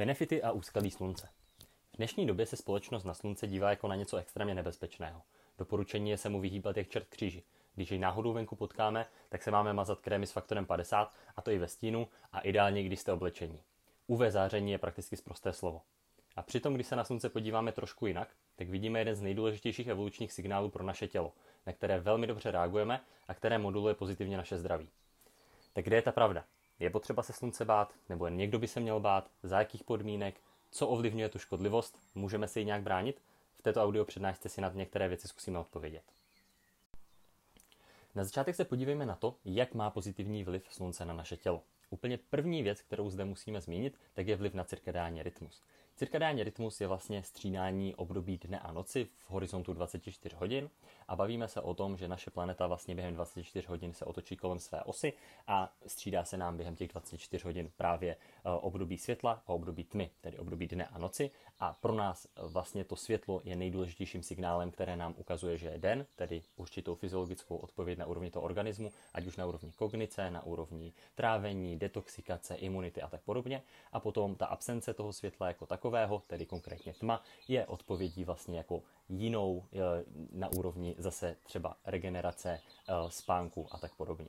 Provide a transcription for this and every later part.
Benefity a úskalí slunce. V dnešní době se společnost na slunce dívá jako na něco extrémně nebezpečného. Doporučení je se mu vyhýbat jak čert kříži. Když jej náhodou venku potkáme, tak se máme mazat krémy s faktorem 50, a to i ve stínu, a ideálně, když jste oblečení. UV záření je prakticky zprosté slovo. A přitom, když se na slunce podíváme trošku jinak, tak vidíme jeden z nejdůležitějších evolučních signálů pro naše tělo, na které velmi dobře reagujeme a které moduluje pozitivně naše zdraví. Tak kde je ta pravda? Je potřeba se slunce bát, nebo jen někdo by se měl bát, za jakých podmínek, co ovlivňuje tu škodlivost, můžeme se jí nějak bránit? V této audio přednášce si na některé věci zkusíme odpovědět. Na začátek se podívejme na to, jak má pozitivní vliv slunce na naše tělo. Úplně první věc, kterou zde musíme zmínit, tak je vliv na cirkadiální rytmus. Cirkadiální rytmus je vlastně střídání období dne a noci v horizontu 24 hodin a bavíme se o tom, že naše planeta vlastně během 24 hodin se otočí kolem své osy a střídá se nám během těch 24 hodin právě eh, období světla a období tmy, tedy období dne a noci a pro nás vlastně to světlo je nejdůležitějším signálem, které nám ukazuje, že je den, tedy určitou fyziologickou odpověď na úrovni toho organismu, ať už na úrovni kognice, na úrovni trávení, detoxikace, imunity a tak podobně. A potom ta absence toho světla jako takového, tedy konkrétně tma, je odpovědí vlastně jako jinou eh, na úrovni zase třeba regenerace, eh, spánku a tak podobně.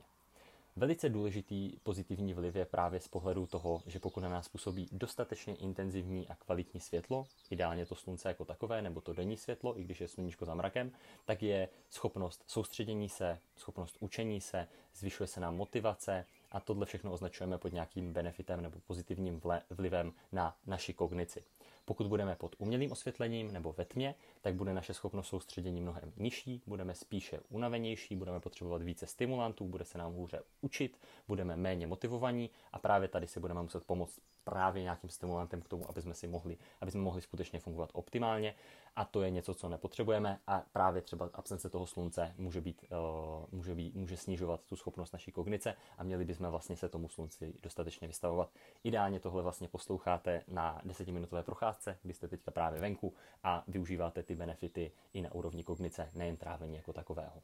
Velice důležitý pozitivní vliv je právě z pohledu toho, že pokud na nás působí dostatečně intenzivní a kvalitní světlo, ideálně to slunce jako takové, nebo to denní světlo, i když je sluníčko za mrakem, tak je schopnost soustředění se, schopnost učení se, zvyšuje se nám motivace a tohle všechno označujeme pod nějakým benefitem nebo pozitivním vlivem na naši kognici. Pokud budeme pod umělým osvětlením nebo ve tmě, tak bude naše schopnost soustředění mnohem nižší, budeme spíše unavenější, budeme potřebovat více stimulantů, bude se nám hůře učit, budeme méně motivovaní a právě tady si budeme muset pomoct právě nějakým stimulantem k tomu, aby jsme si mohli, aby jsme mohli skutečně fungovat optimálně a to je něco, co nepotřebujeme a právě třeba absence toho slunce může, být, uh, může, být, může snižovat tu schopnost naší kognice a měli bychom vlastně se tomu slunci dostatečně vystavovat. Ideálně tohle vlastně posloucháte na desetiminutové procházce, kdy jste teďka právě venku a využíváte ty benefity i na úrovni kognice, nejen trávení jako takového.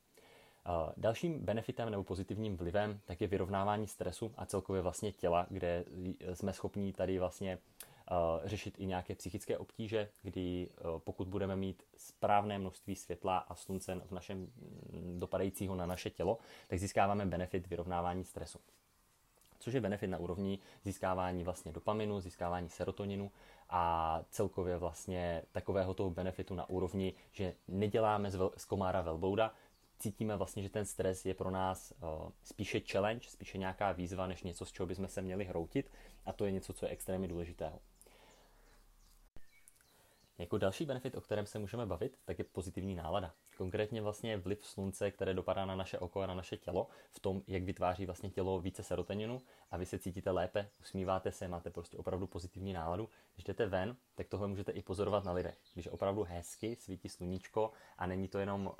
Dalším benefitem nebo pozitivním vlivem tak je vyrovnávání stresu a celkově vlastně těla, kde jsme schopni tady vlastně řešit i nějaké psychické obtíže, kdy pokud budeme mít správné množství světla a slunce v našem dopadajícího na naše tělo, tak získáváme benefit vyrovnávání stresu. Což je benefit na úrovni získávání vlastně dopaminu, získávání serotoninu a celkově vlastně takového toho benefitu na úrovni, že neděláme z komára velbouda, cítíme vlastně, že ten stres je pro nás uh, spíše challenge, spíše nějaká výzva, než něco, z čeho bychom se měli hroutit a to je něco, co je extrémně důležitého. Jako další benefit, o kterém se můžeme bavit, tak je pozitivní nálada. Konkrétně vlastně vliv slunce, které dopadá na naše oko a na naše tělo, v tom, jak vytváří vlastně tělo více serotoninu a vy se cítíte lépe, usmíváte se, máte prostě opravdu pozitivní náladu. Když jdete ven, tak tohle můžete i pozorovat na lidech. Když opravdu hezky, svítí sluníčko a není to jenom, uh,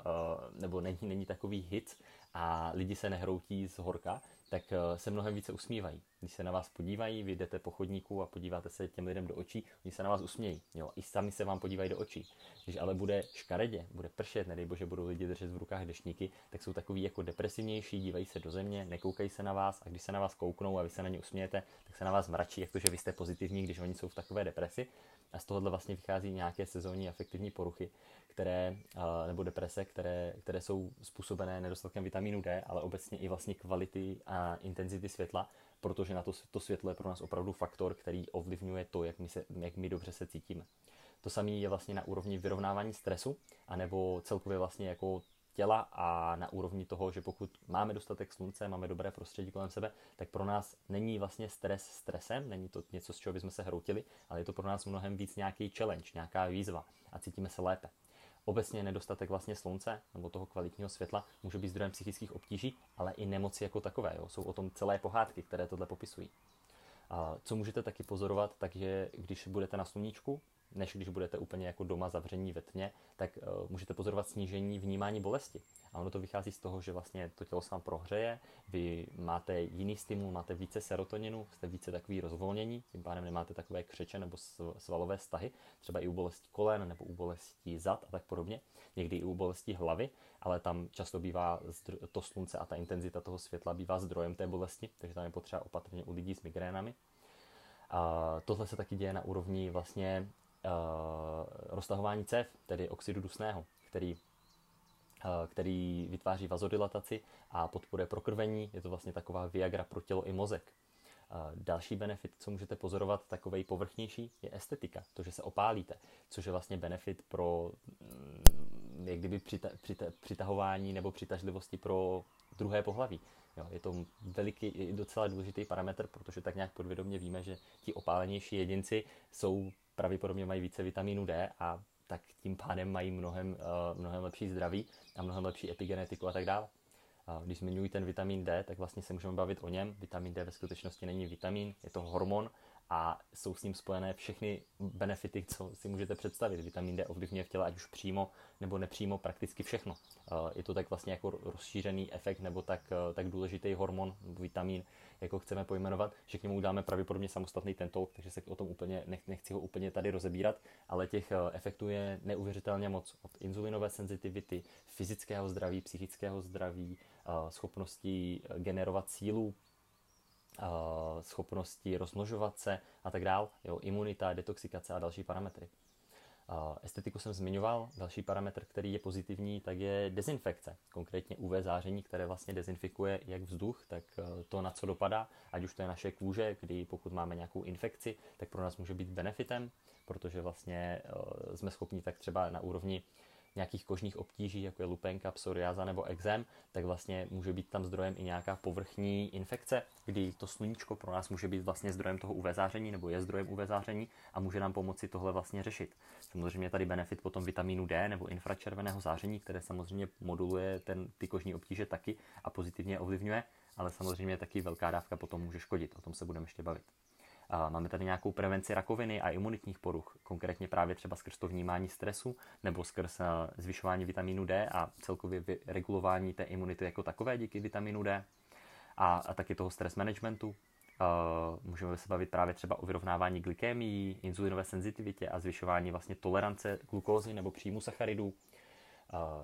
nebo není, není takový hit a lidi se nehroutí z horka, tak uh, se mnohem více usmívají. Když se na vás podívají, vy jdete po chodníku a podíváte se těm lidem do očí, oni se na vás usmějí. Jo, I sami se vám podívají do očí. Když ale bude škaredě, bude pršet, nedej bože budou lidi držet v rukách dešníky, tak jsou takový jako depresivnější, dívají se do země, nekoukají se na vás a když se na vás kouknou a vy se na ně usmějete, tak se na vás mračí, jak to, že vy jste pozitivní, když oni jsou v takové depresi. A z tohohle vlastně vychází nějaké sezónní afektivní poruchy, které, nebo deprese, které, které jsou způsobené nedostatkem vitamínu D, ale obecně i vlastně kvality a intenzity světla, protože na to, to světlo je pro nás opravdu faktor, který ovlivňuje to, jak my, se, jak my dobře se cítíme. To samé je vlastně na úrovni vyrovnávání stresu, anebo celkově vlastně jako těla a na úrovni toho, že pokud máme dostatek slunce, máme dobré prostředí kolem sebe, tak pro nás není vlastně stres stresem, není to něco, z čeho bychom se hroutili, ale je to pro nás mnohem víc nějaký challenge, nějaká výzva a cítíme se lépe. Obecně nedostatek vlastně slunce nebo toho kvalitního světla může být zdrojem psychických obtíží, ale i nemoci jako takové. Jo. Jsou o tom celé pohádky, které tohle popisují. A co můžete taky pozorovat, takže když budete na sluníčku, než když budete úplně jako doma zavření ve tmě, tak uh, můžete pozorovat snížení vnímání bolesti. A ono to vychází z toho, že vlastně to tělo se vám prohřeje, vy máte jiný stimul, máte více serotoninu, jste více takový rozvolnění, tím pádem nemáte takové křeče nebo svalové stahy, třeba i u bolesti kolen nebo u bolesti zad a tak podobně, někdy i u bolesti hlavy, ale tam často bývá to slunce a ta intenzita toho světla bývá zdrojem té bolesti, takže tam je potřeba opatrně u lidí s migrénami. A tohle se taky děje na úrovni vlastně roztahování cév, tedy oxidu dusného, který, uh, který vytváří vazodilataci a podporuje prokrvení. Je to vlastně taková viagra pro tělo i mozek. Uh, další benefit, co můžete pozorovat, takový povrchnější, je estetika, to, že se opálíte, což je vlastně benefit pro mm, jak kdyby přita, přita, přitahování nebo přitažlivosti pro druhé pohlaví. Jo, je to veliký, docela důležitý parametr, protože tak nějak podvědomě víme, že ti opálenější jedinci jsou pravděpodobně mají více vitamínu D a tak tím pádem mají mnohem, uh, mnohem lepší zdraví a mnohem lepší epigenetiku a tak dále. Když zmiňuji ten vitamin D, tak vlastně se můžeme bavit o něm. Vitamin D ve skutečnosti není vitamin, je to hormon a jsou s ním spojené všechny benefity, co si můžete představit. Vitamin D ovlivňuje v těle ať už přímo nebo nepřímo prakticky všechno. Je to tak vlastně jako rozšířený efekt nebo tak, tak důležitý hormon, vitamin, jako chceme pojmenovat, že k němu dáme pravděpodobně samostatný tento, takže se o tom úplně nechci ho úplně tady rozebírat, ale těch efektů je neuvěřitelně moc. Od inzulinové senzitivity, fyzického zdraví, psychického zdraví, schopností generovat sílu, schopnosti rozmnožovat se a tak dál, jo, imunita, detoxikace a další parametry. Estetiku jsem zmiňoval, další parametr, který je pozitivní, tak je dezinfekce, konkrétně UV záření, které vlastně dezinfikuje jak vzduch, tak e, to, na co dopadá, ať už to je naše kůže, kdy pokud máme nějakou infekci, tak pro nás může být benefitem, protože vlastně jsme schopni tak třeba na úrovni nějakých kožních obtíží, jako je lupenka, psoriáza nebo exém, tak vlastně může být tam zdrojem i nějaká povrchní infekce, kdy to sluníčko pro nás může být vlastně zdrojem toho UV záření nebo je zdrojem UV záření a může nám pomoci tohle vlastně řešit. Samozřejmě tady benefit potom vitamínu D nebo infračerveného záření, které samozřejmě moduluje ten, ty kožní obtíže taky a pozitivně ovlivňuje, ale samozřejmě taky velká dávka potom může škodit. O tom se budeme ještě bavit. Máme tady nějakou prevenci rakoviny a imunitních poruch, konkrétně právě třeba skrz to vnímání stresu nebo skrz eh, zvyšování vitamínu D a celkově regulování té imunity jako takové díky vitamínu D a, a taky toho stres managementu. Uh, můžeme se bavit právě třeba o vyrovnávání glykémií, inzulinové senzitivitě a zvyšování vlastně tolerance glukózy nebo příjmu sacharidů.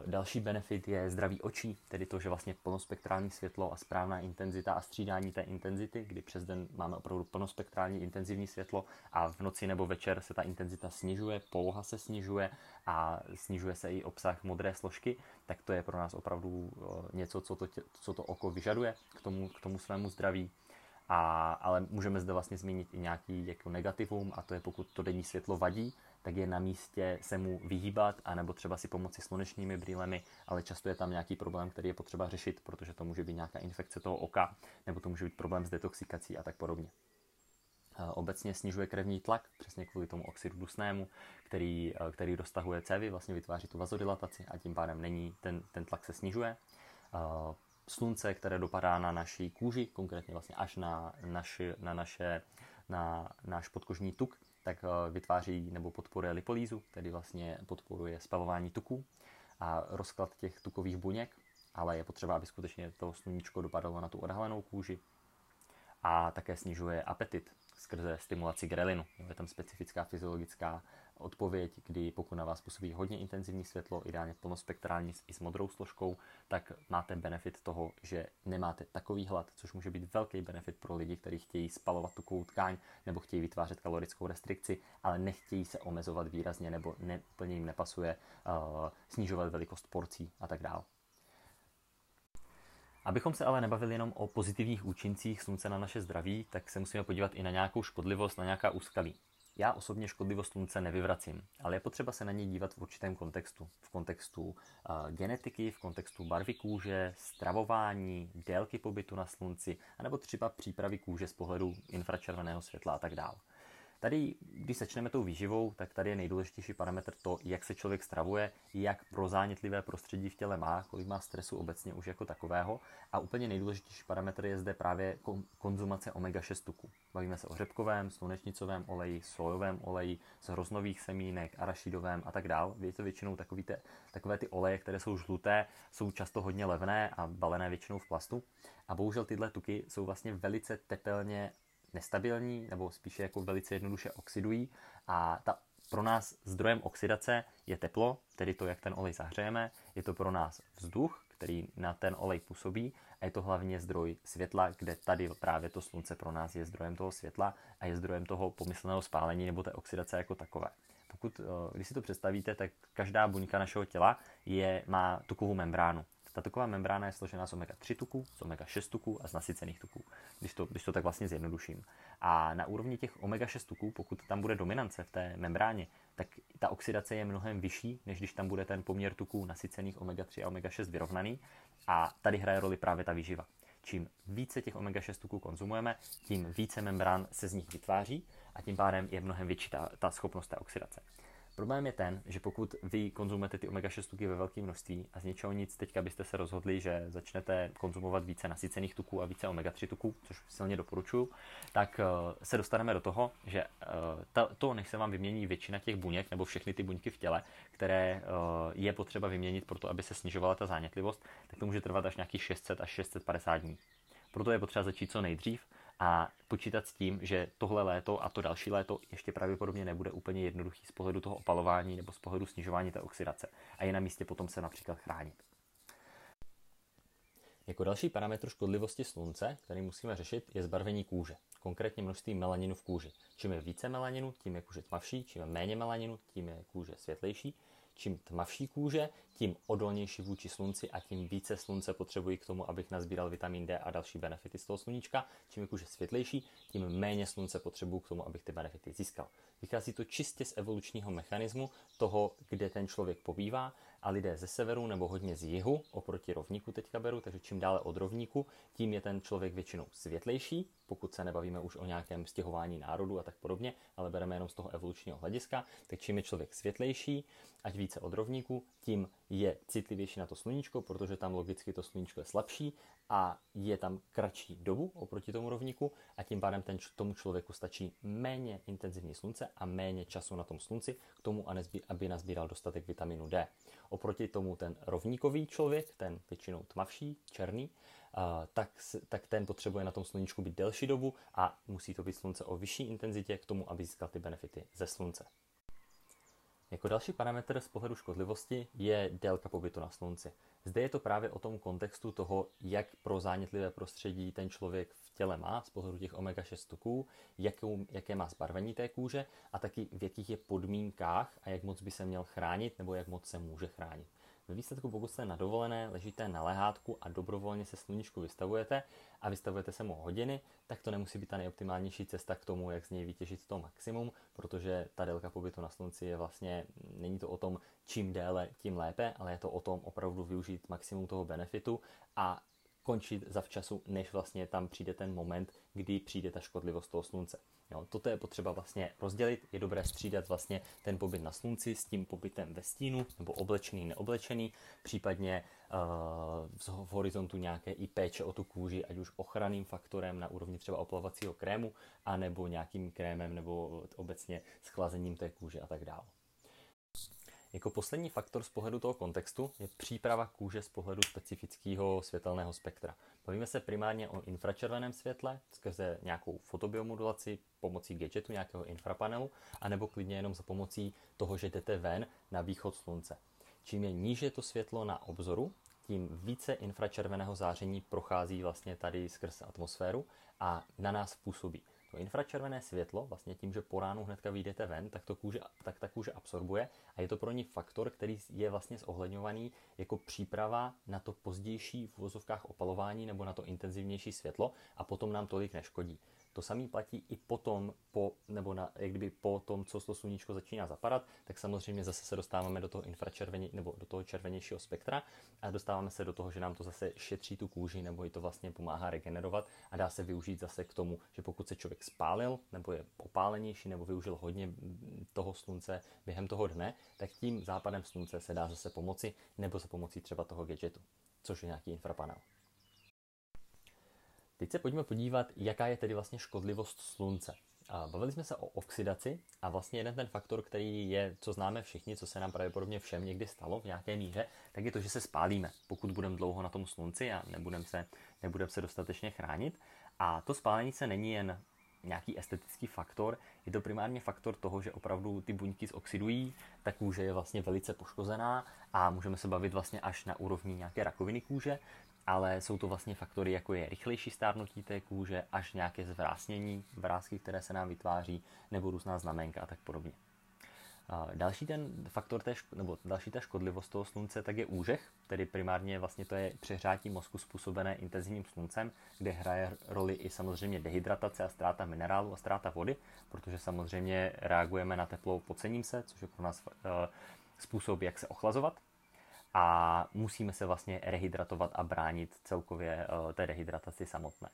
Další benefit je zdraví očí, tedy to, že vlastně plnospektrální světlo a správná intenzita a střídání té intenzity, kdy přes den máme opravdu plnospektrální intenzivní světlo a v noci nebo večer se ta intenzita snižuje, poloha se snižuje a snižuje se i obsah modré složky, tak to je pro nás opravdu něco, co to, co to oko vyžaduje k tomu, k tomu svému zdraví. A, ale můžeme zde vlastně zmínit i nějaký jako negativum a to je pokud to denní světlo vadí, tak je na místě se mu vyhýbat, anebo třeba si pomoci slunečními brýlemi, ale často je tam nějaký problém, který je potřeba řešit, protože to může být nějaká infekce toho oka, nebo to může být problém s detoxikací a tak podobně. Obecně snižuje krevní tlak, přesně kvůli tomu oxidu dusnému, který, který roztahuje cévy, vlastně vytváří tu vazodilataci a tím pádem není, ten, ten tlak se snižuje. Slunce, které dopadá na naší kůži, konkrétně vlastně až na, naši, na, naše, na náš podkožní tuk, tak eh, vytváří nebo podporuje lipolízu, tedy vlastně podporuje spavování tuků a rozklad těch tukových buněk, ale je potřeba, aby skutečně to sluníčko dopadalo na tu odhalenou kůži a také snižuje apetit skrze stimulaci grelinu. Je tam specifická fyziologická odpověď, kdy pokud na vás působí hodně intenzivní světlo, ideálně plnospektrální i s modrou složkou, tak máte benefit toho, že nemáte takový hlad, což může být velký benefit pro lidi, kteří chtějí spalovat tukovou tkáň nebo chtějí vytvářet kalorickou restrikci, ale nechtějí se omezovat výrazně nebo ne, jim nepasuje uh, snižovat velikost porcí a tak dále. Abychom se ale nebavili jenom o pozitivních účincích slunce na naše zdraví, tak se musíme podívat i na nějakou škodlivost, na nějaká úskalí. Já osobně škodlivost slunce nevyvracím, ale je potřeba se na něj dívat v určitém kontextu. V kontextu uh, genetiky, v kontextu barvy kůže, stravování, délky pobytu na slunci, anebo třeba přípravy kůže z pohledu infračerveného světla a tak dále. Tady, když začneme tou výživou, tak tady je nejdůležitější parametr to, jak se člověk stravuje, jak prozánětlivé prostředí v těle má, kolik má stresu obecně už jako takového. A úplně nejdůležitější parametr je zde právě konzumace omega-6 tuků. Bavíme se o řepkovém, slunečnicovém oleji, sojovém oleji, z hroznových semínek, arašidovém a tak dál. To většinou takový te, takové ty oleje, které jsou žluté, jsou často hodně levné a balené většinou v plastu. A bohužel tyhle tuky jsou vlastně velice tepelně nestabilní nebo spíše jako velice jednoduše oxidují a ta pro nás zdrojem oxidace je teplo, tedy to, jak ten olej zahřejeme, je to pro nás vzduch, který na ten olej působí a je to hlavně zdroj světla, kde tady právě to slunce pro nás je zdrojem toho světla a je zdrojem toho pomyslného spálení nebo té oxidace jako takové. Pokud, eh, když si to představíte, tak každá buňka našeho těla je, má tukovou membránu. Ta tuková membrána je složená z omega-3 tuků, z omega-6 tuků a z nasycených tuků, když to, když to tak vlastně zjednoduším. A na úrovni těch omega-6 tuků, pokud tam bude dominance v té membráně, tak ta oxidace je mnohem vyšší, než když tam bude ten poměr tuků nasycených omega-3 a omega-6 vyrovnaný. A tady hraje roli právě ta výživa. Čím více těch omega-6 tuků konzumujeme, tím více membrán se z nich vytváří a tím pádem je mnohem větší ta, ta schopnost té oxidace. Problém je ten, že pokud vy konzumujete ty omega-6 tuky ve velkém množství a z něčeho nic teďka byste se rozhodli, že začnete konzumovat více nasycených tuků a více omega-3 tuků, což silně doporučuji, tak uh, se dostaneme do toho, že ta, to, než se vám vymění většina těch buněk nebo všechny ty buňky v těle, které uh, je potřeba vyměnit pro to, aby se snižovala ta zánětlivost, tak to může trvat až nějakých 600 až 650 dní. Proto je potřeba začít co nejdřív a počítat s tím, že tohle léto a to další léto ještě pravděpodobně nebude úplně jednoduchý z pohledu toho opalování nebo z pohledu snižování té oxidace a je na místě potom se například chránit. Jako další parametr škodlivosti slunce, který musíme řešit, je zbarvení kůže, konkrétně množství melaninu v kůži. Čím je více melaninu, tím je kůže tmavší, čím je méně melaninu, tím je kůže světlejší. Čím tmavší kůže, tím odolnější vůči slunci a tím více slunce potřebují k tomu, abych nazbíral vitamin D a další benefity z toho sluníčka. Čím je kůže světlejší, tím méně slunce potřebuji k tomu, abych ty benefity získal. Vychází to čistě z evolučního mechanismu toho, kde ten člověk pobývá a lidé ze severu nebo hodně z jihu, oproti rovníku teďka beru, takže čím dále od rovníku, tím je ten člověk většinou světlejší, pokud se nebavíme už o nějakém stěhování národu a tak podobně, ale bereme jenom z toho evolučního hlediska, tak čím je člověk světlejší, ať více od rovníku, tím je citlivější na to sluníčko, protože tam logicky to sluníčko je slabší a je tam kratší dobu oproti tomu rovníku a tím pádem ten, tomu člověku stačí méně intenzivní slunce a méně času na tom slunci k tomu, aby nazbíral dostatek vitaminu D. Oproti tomu ten rovníkový člověk, ten většinou tmavší, černý, tak, tak ten potřebuje na tom sluníčku být delší dobu a musí to být slunce o vyšší intenzitě k tomu, aby získal ty benefity ze slunce. Jako další parametr z pohledu škodlivosti je délka pobytu na slunci. Zde je to právě o tom kontextu toho, jak pro zánětlivé prostředí ten člověk těle má z pohledu těch omega-6 tuků, jakou, jaké má zbarvení té kůže a taky v jakých je podmínkách a jak moc by se měl chránit nebo jak moc se může chránit. Ve výsledku, pokud jste na dovolené, ležíte na lehátku a dobrovolně se sluníčku vystavujete a vystavujete se mu hodiny, tak to nemusí být ta nejoptimálnější cesta k tomu, jak z něj vytěžit to maximum, protože ta délka pobytu na slunci je vlastně, není to o tom, čím déle, tím lépe, ale je to o tom opravdu využít maximum toho benefitu a končit zavčasu, než vlastně tam přijde ten moment, kdy přijde ta škodlivost toho slunce. Jo, toto je potřeba vlastně rozdělit. Je dobré střídat vlastně ten pobyt na slunci s tím pobytem ve stínu, nebo oblečený, neoblečený, případně uh, v horizontu nějaké i péče o tu kůži, ať už ochranným faktorem na úrovni třeba oplavacího krému, anebo nějakým krémem nebo obecně schlazením té kůže a tak dále. Jako poslední faktor z pohledu toho kontextu je příprava kůže z pohledu specifického světelného spektra. Bavíme se primárně o infračerveném světle skrze nějakou fotobiomodulaci pomocí gadgetu, nějakého infrapanelu, anebo klidně jenom za pomocí toho, že jdete ven na východ slunce. Čím je níže to světlo na obzoru, tím více infračerveného záření prochází vlastně tady skrz atmosféru a na nás působí. To infračervené světlo, vlastně tím, že po ránu hnedka vyjdete ven, tak, to kůže, tak ta kůže absorbuje a je to pro ní faktor, který je vlastně zohledňovaný jako příprava na to pozdější v vozovkách opalování nebo na to intenzivnější světlo a potom nám tolik neškodí. To samé platí i potom, po, nebo na, jak kdyby po tom, co to sluníčko začíná zapadat, tak samozřejmě zase se dostáváme do toho infračerveně, nebo do toho červenějšího spektra a dostáváme se do toho, že nám to zase šetří tu kůži, nebo i to vlastně pomáhá regenerovat a dá se využít zase k tomu, že pokud se člověk spálil, nebo je opálenější, nebo využil hodně toho slunce během toho dne, tak tím západem slunce se dá zase pomoci, nebo za pomocí třeba toho gadgetu, což je nějaký infrapanel. Teď se pojďme podívat, jaká je tedy vlastně škodlivost slunce. Bavili jsme se o oxidaci a vlastně jeden ten faktor, který je, co známe všichni, co se nám pravděpodobně všem někdy stalo v nějaké míře, tak je to, že se spálíme, pokud budeme dlouho na tom slunci a nebudeme se, nebudem se dostatečně chránit. A to spálení se není jen nějaký estetický faktor, je to primárně faktor toho, že opravdu ty buňky zoxidují, ta kůže je vlastně velice poškozená a můžeme se bavit vlastně až na úrovni nějaké rakoviny kůže, ale jsou to vlastně faktory, jako je rychlejší stárnutí té kůže, až nějaké zvrásnění, vrázky, které se nám vytváří, nebo různá znamenka a tak podobně. Další ten faktor té, nebo další ta škodlivost toho slunce tak je úžeh, tedy primárně vlastně to je přehřátí mozku způsobené intenzivním sluncem, kde hraje roli i samozřejmě dehydratace a ztráta minerálu a ztráta vody, protože samozřejmě reagujeme na teplo pocením se, což je pro nás uh, způsob, jak se ochlazovat a musíme se vlastně rehydratovat a bránit celkově uh, té dehydrataci samotné.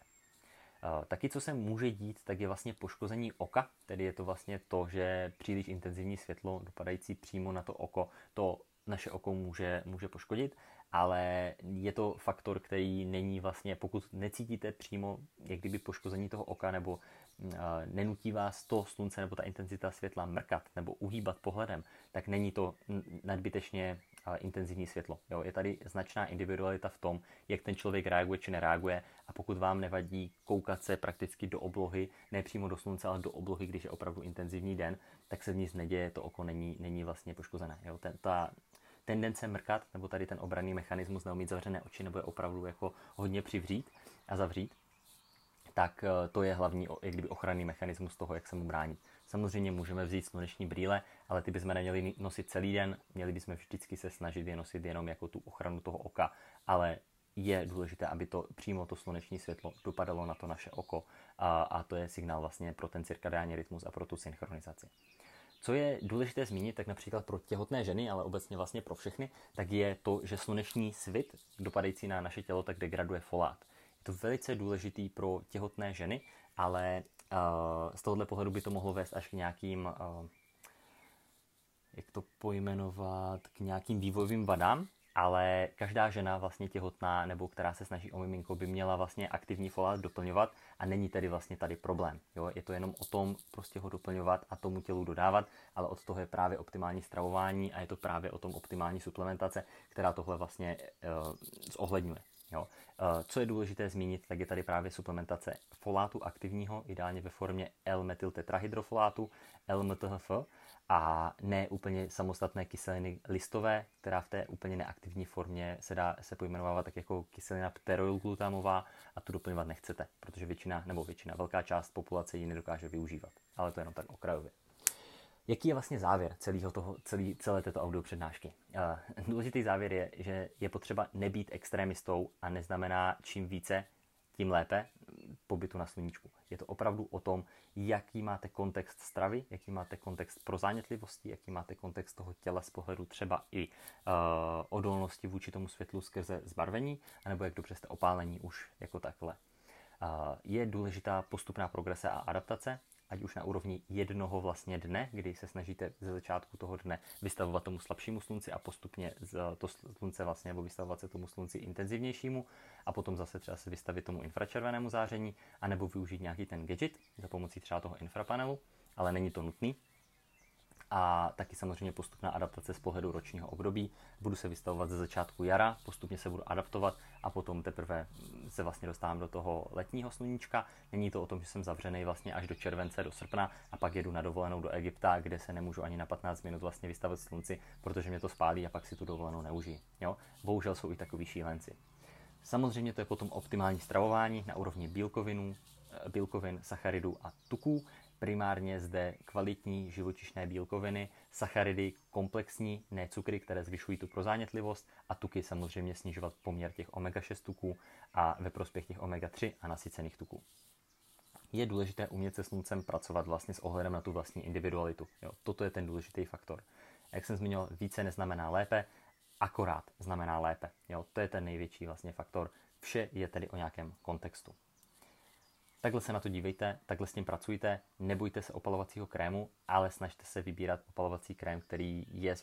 Eh, taky, co se může dít, tak je vlastně poškození oka, tedy je to vlastně to, že příliš intenzivní světlo dopadající přímo na to oko, to naše oko může, může poškodit, ale je to faktor, který není vlastně, pokud necítíte přímo jak kdyby poškození toho oka nebo nenutí vás to slunce nebo ta intenzita světla mrkat nebo uhýbat pohledem, tak není to nadbytečně intenzivní světlo. Jo, je tady značná individualita v tom, jak ten člověk reaguje či nereaguje a pokud vám nevadí koukat se prakticky do oblohy, ne přímo do slunce, ale do oblohy, když je opravdu intenzivní den, tak se nic neděje, to oko není, není vlastně poškozené. Jo, ten, ta tendence mrkat, nebo tady ten obranný mechanismus neumít zavřené oči, nebo je opravdu jako hodně přivřít a zavřít, tak eh, to je hlavní jak kdyby ochranný mechanismus toho, jak se mu bránit. Samozřejmě můžeme vzít sluneční brýle, ale ty bychom neměli nosit celý den, měli bychom vždycky se snažit je nosit jenom jako tu ochranu toho oka, ale je důležité, aby to přímo to sluneční světlo dopadalo na to naše oko a, a to je signál vlastně pro ten cirkadiální rytmus a pro tu synchronizaci. Co je důležité zmínit, tak například pro těhotné ženy, ale obecně vlastně pro všechny, tak je to, že sluneční svit dopadající na naše tělo tak degraduje folát. Je to velice důležitý pro těhotné ženy, ale uh, z tohohle pohledu by to mohlo vést až k nějakým, uh, jak to pojmenovat, k nějakým vývojovým vadám, ale každá žena vlastně těhotná nebo která se snaží o miminko by měla vlastně aktivní folát doplňovat a není tedy vlastně tady problém. Jo? Je to jenom o tom prostě ho doplňovat a tomu tělu dodávat, ale od toho je právě optimální stravování a je to právě o tom optimální suplementace, která tohle vlastně uh, zohledňuje. Jo. Eh, co je důležité zmínit, tak je tady právě suplementace folátu aktivního, ideálně ve formě L-metyltetrahydrofolátu, LMTHF, a ne úplně samostatné kyseliny listové, která v té úplně neaktivní formě se dá se pojmenovávat tak jako kyselina pterylglutamová a tu doplňovat nechcete, protože většina nebo většina, velká část populace ji nedokáže využívat. Ale to je jenom tak okrajově. Jaký je vlastně závěr celého toho, celý, celé této audio přednášky? Uh, důležitý závěr je, že je potřeba nebýt extrémistou a neznamená čím více, tím lépe pobytu na sluníčku. Je to opravdu o tom, jaký máte kontext stravy, jaký máte kontext pro zánětlivosti, jaký máte kontext toho těla z pohledu třeba i uh, odolnosti vůči tomu světlu skrze zbarvení, anebo jak dobře jste opálení už jako takhle. Uh, je důležitá postupná progrese a adaptace, ať už na úrovni jednoho vlastně dne, kdy se snažíte ze začátku toho dne vystavovat tomu slabšímu slunci a postupně to slunce vlastně nebo vystavovat se tomu slunci intenzivnějšímu a potom zase třeba se vystavit tomu infračervenému záření, anebo využít nějaký ten gadget za pomocí třeba toho infrapanelu, ale není to nutný, a taky samozřejmě postupná adaptace z pohledu ročního období. Budu se vystavovat ze začátku jara, postupně se budu adaptovat a potom teprve se vlastně dostávám do toho letního sluníčka. Není to o tom, že jsem zavřený vlastně až do července, do srpna a pak jedu na dovolenou do Egypta, kde se nemůžu ani na 15 minut vlastně vystavit slunci, protože mě to spálí a pak si tu dovolenou neužijí. Jo? Bohužel jsou i takový šílenci. Samozřejmě to je potom optimální stravování na úrovni bílkovinů, bílkovin, sacharidů a tuků primárně zde kvalitní živočišné bílkoviny, sacharidy komplexní, ne cukry, které zvyšují tu prozánětlivost a tuky samozřejmě snižovat poměr těch omega-6 tuků a ve prospěch těch omega-3 a nasycených tuků. Je důležité umět se sluncem pracovat vlastně s ohledem na tu vlastní individualitu. Jo, toto je ten důležitý faktor. Jak jsem zmínil, více neznamená lépe, akorát znamená lépe. Jo, to je ten největší vlastně faktor. Vše je tedy o nějakém kontextu. Takhle se na to dívejte, takhle s tím pracujte, nebojte se opalovacího krému, ale snažte se vybírat opalovací krém, který je,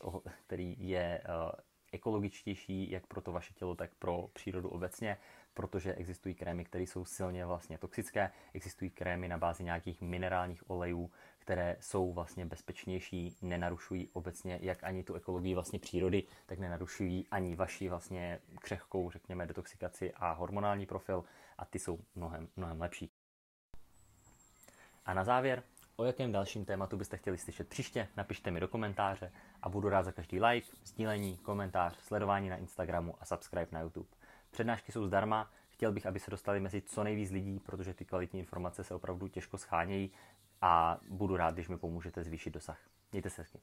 který je uh, ekologičtější jak pro to vaše tělo, tak pro přírodu obecně, protože existují krémy, které jsou silně vlastně toxické, existují krémy na bázi nějakých minerálních olejů, které jsou vlastně bezpečnější, nenarušují obecně jak ani tu ekologii vlastně přírody, tak nenarušují ani vaši vlastně křehkou, řekněme, detoxikaci a hormonální profil a ty jsou mnohem, mnohem lepší. A na závěr, o jakém dalším tématu byste chtěli slyšet příště, napište mi do komentáře a budu rád za každý like, sdílení, komentář, sledování na Instagramu a subscribe na YouTube. Přednášky jsou zdarma, chtěl bych, aby se dostali mezi co nejvíc lidí, protože ty kvalitní informace se opravdu těžko schánějí a budu rád, když mi pomůžete zvýšit dosah. Mějte se hezky.